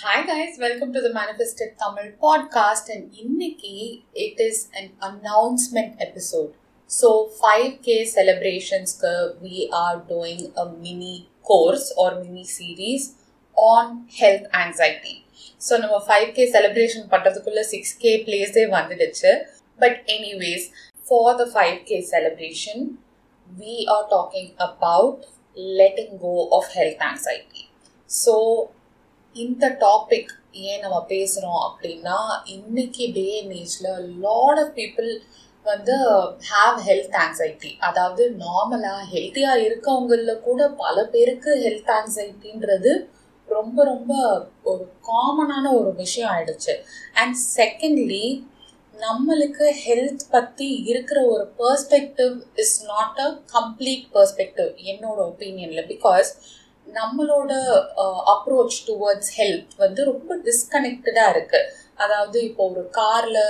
Hi guys, welcome to the Manifested Tamil podcast and இன்னைக்கு it is an announcement episode. So 5k celebrationsக்கு we are doing a mini course or mini series on health anxiety. So நம்ம five K celebration பண்ணுறதுக்குள்ள six K பிளேஸே வந்துடுச்சு but anyways for the five K celebration we are talking about letting go of health anxiety so இந்த topic ஏன் நம்ம பேசுகிறோம் அப்படின்னா இன்னைக்கு டே அண்ட் ஏஜில் லாட் ஆஃப் பீப்புள் வந்து ஹாவ் ஹெல்த் ஆங்ஸைட்டி அதாவது நார்மலாக ஹெல்த்தியாக இருக்கவங்களில் கூட பல பேருக்கு ஹெல்த் ஆங்ஸைட்டின்றது ரொம்ப ரொம்ப ஒரு காமனான ஒரு விஷயம் ஆயிடுச்சு. அண்ட் செகண்ட்லி நம்மளுக்கு ஹெல்த் பற்றி இருக்கிற ஒரு perspective is not a complete perspective என்னோட ஒப்பீனியனில் பிகாஸ் நம்மளோட அப்ரோச் டுவர்ட்ஸ் ஹெல்த் வந்து ரொம்ப டிஸ்கனெக்டடாக இருக்குது அதாவது இப்போ ஒரு காரில்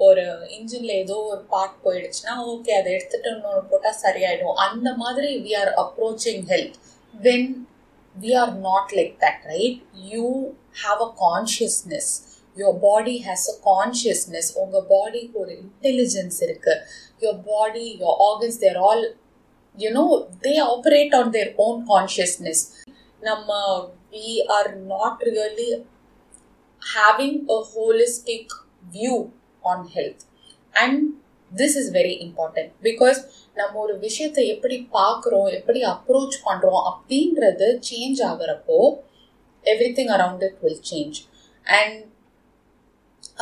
ஒரு இன்ஜின்ல ஏதோ ஒரு பார்ட் போயிடுச்சுன்னா ஓகே அதை எடுத்துட்டு இன்னொன்று போட்டால் சரியாயிடும். அந்த மாதிரி we are approaching health when we are not like that right you have a consciousness your body has a consciousness உங்கள் பாடிக்கு ஒரு இன்டெலிஜென்ஸ் இருக்குது your body your organs they're all you know they operate on their own consciousness. நம்ம we are not really having a holistic view on health. And this is very important because நம்ம ஒரு விஷயத்தை எப்படி பார்க்குறோம் எப்படி approach பண்ணுறோம் அப்படின்றது change ஆகிறப்போ everything around it will change and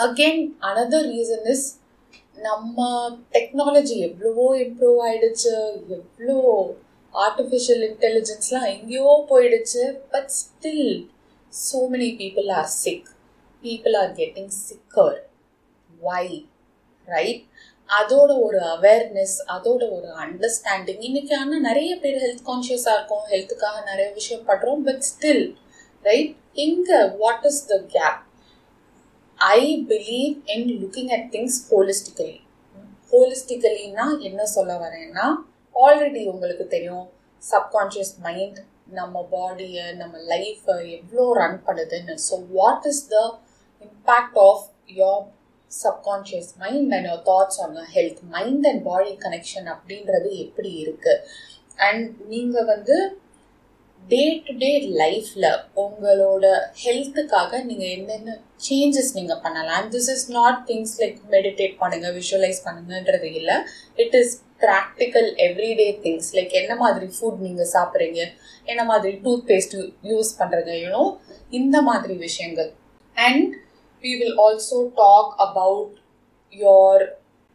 again another reason is நம்ம டெக்னாலஜி எவ்வளவோ இம்ப்ரூவ் ஆயிடுச்சு எவ்வளோ ஆர்டிஃபிஷியல் இன்டெலிஜென்ஸ்லாம் எங்கேயோ போயிடுச்சு but still so many people are sick people are getting sicker why right அதோட ஒரு அவேர்னஸ் அதோட ஒரு அண்டர்ஸ்டாண்டிங் இன்னைக்கு ஆனால் நிறைய பேர் ஹெல்த் கான்ஷியஸாக இருக்கும் ஹெல்த்துக்காக நிறைய விஷயம் பண்ணுறோம் பட் ஸ்டில் ரைட் இங்கே what is the gap I believe in looking at things holistically ஹோலிஸ்டிக்கலின்னா என்ன சொல்ல வரேன்னா ஆல்ரெடி உங்களுக்கு தெரியும் சப்கான்ஷியஸ் மைண்ட் நம்ம பாடியை நம்ம லைஃப்பை எவ்வளோ ரன் பண்ணுதுன்னு. So what is the impact of your subconscious mind and your thoughts on health mind and body connection அப்படின்றது எப்படி இருக்குது அண்ட் நீங்கள் வந்து டே டு டே லைஃப்பில் உங்களோட ஹெல்த்துக்காக நீங்கள் என்னென்ன சேஞ்சஸ் நீங்கள் பண்ணலாம்? And this is not things like meditate பண்ணுங்கள் விஷுவலைஸ் பண்ணுங்கன்றது இல்லை. It is practical everyday things like என்ன மாதிரி ஃபுட் நீங்கள் சாப்பிட்றீங்க? என்ன மாதிரி டூத் பேஸ்ட் யூஸ் பண்ணுறீங்க யூனோ இந்த மாதிரி விஷயங்கள். And we will also talk about your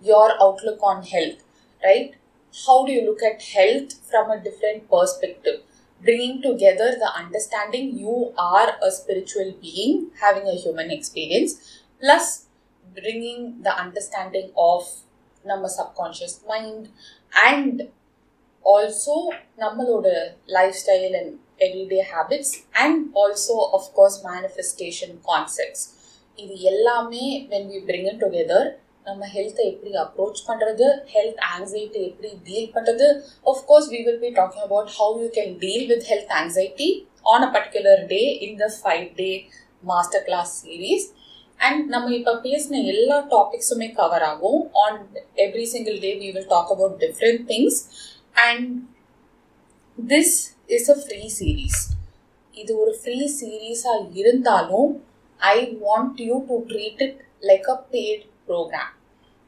your outlook on health right? How do you look at health from a different perspective? bringing together the understanding you are a spiritual being having a human experience plus bringing the understanding of நம்ம subconscious mind and also நம்மளோட lifestyle and everyday habits and also of course manifestation concepts இது எல்லாமே when we bring it together நம்ம ஹெல்த்தை எப்படி approach பண்ணுறது health anxiety எப்படி deal பண்ணுறது of course we will be talking about how you can deal with health anxiety on a particular day in the five day master class series and நம்ம இப்போ பேசின எல்லா டாபிக்ஸுமே கவர் ஆகும். On every single day we will talk about different things and this is a free series இது ஒரு free சீரீஸாக இருந்தாலும் I want you to treat it like a paid program.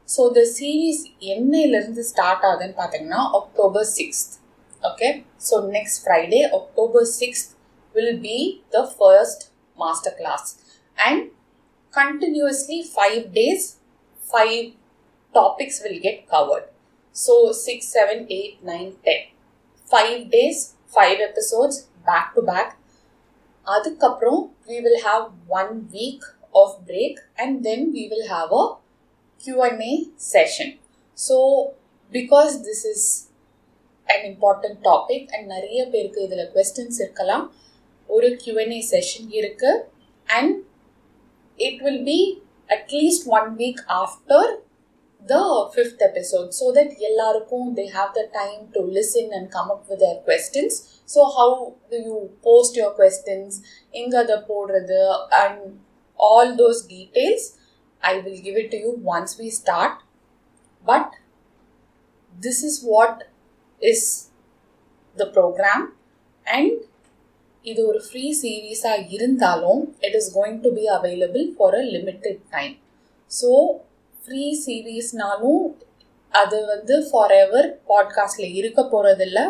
So the series என்னையிலேருந்து start ஆகுதுன்னு பார்த்தீங்கன்னா October sixth okay so next Friday October sixth will be the first master class and continuously five days five topics will get covered so six seven eight nine ten five days five episodes back to back அதுக்கப்புறம் we will have one week of break and then we will have a Q&A session. So because this is an important topic and நிறைய பேருக்கு இதில் questions இருக்கலாம் ஒரு Q&A session இருக்கு and it will be at least one week after the fifth episode so that எல்லாருக்கும் they have the time to listen and come up with their questions so how do you post your questions எங்க அதை போடுறது and all those details I will give it to you once we start. But this is what is the program. And இது ஒரு free சீரீஸாக இருந்தாலும் it is going to be available for a limited time so free சீரீஸ்னாலும் அது வந்து forever பாட்காஸ்டில் இருக்க போகிறதில்ல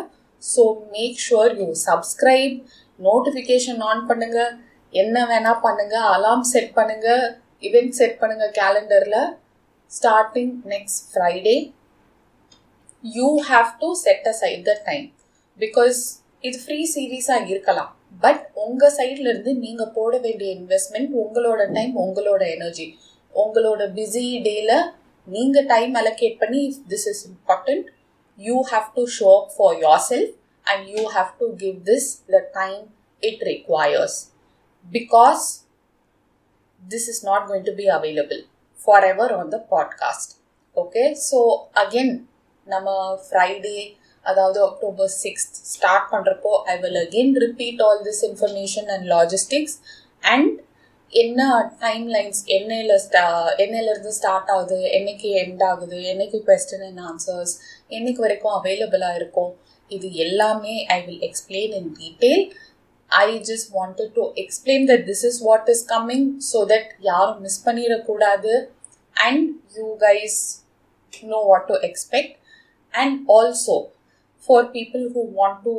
so make sure you subscribe notification on பண்ணுங்கள் என்ன வேணால் பண்ணுங்கள் அலாம் செட் பண்ணுங்கள் இவெண்ட் செட் பண்ணுங்க கேலண்டரில் starting next Friday you have to set aside the time because இது ஃப்ரீ சீரீஸாக இருக்கலாம். பட் உங்கள் சைட்லேருந்து நீங்கள் போட வேண்டிய இன்வெஸ்ட்மெண்ட் உங்களோட டைம் உங்களோட எனர்ஜி உங்களோட பிஸி டேல நீங்கள் டைம் அலோகேட் பண்ணி this is important you have to show up for yourself and you have to give this the time it requires because this is not going to be available forever on the podcast. Okay so again நம்ம Friday அதாவது October sixth start பண்ணுறப்போ I will again repeat all this information and logistics and என்ன timelines என்னையில் ஸ்டா என்னையிலேருந்து start ஆகுது என்னைக்கு end ஆகுது என்னைக்கு கொஸ்டின் அண்ட் ஆன்சர்ஸ் என்னைக்கு வரைக்கும் அவைலபிளாக இருக்கும் இது எல்லாமே I will explain in detail I just wanted to explain that this is what is coming so that யாரும் மிஸ் பண்ணிடக்கூடாது and you guys know what to expect and also for people who want to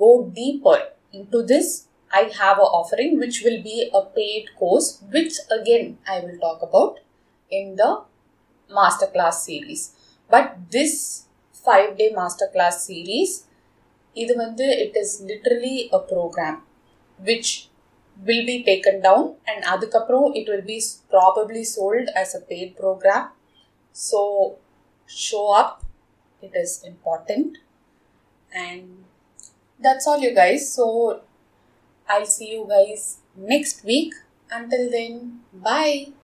go deeper into this i have a offering which will be a paid course which again i will talk about in the masterclass series but this 5 day masterclass series இது வந்து it is literally a program which will be taken down and அதுக்கப்புறம் it will be probably sold as a paid program so show up it is important and that's all you guys so i'll see you guys next week until then bye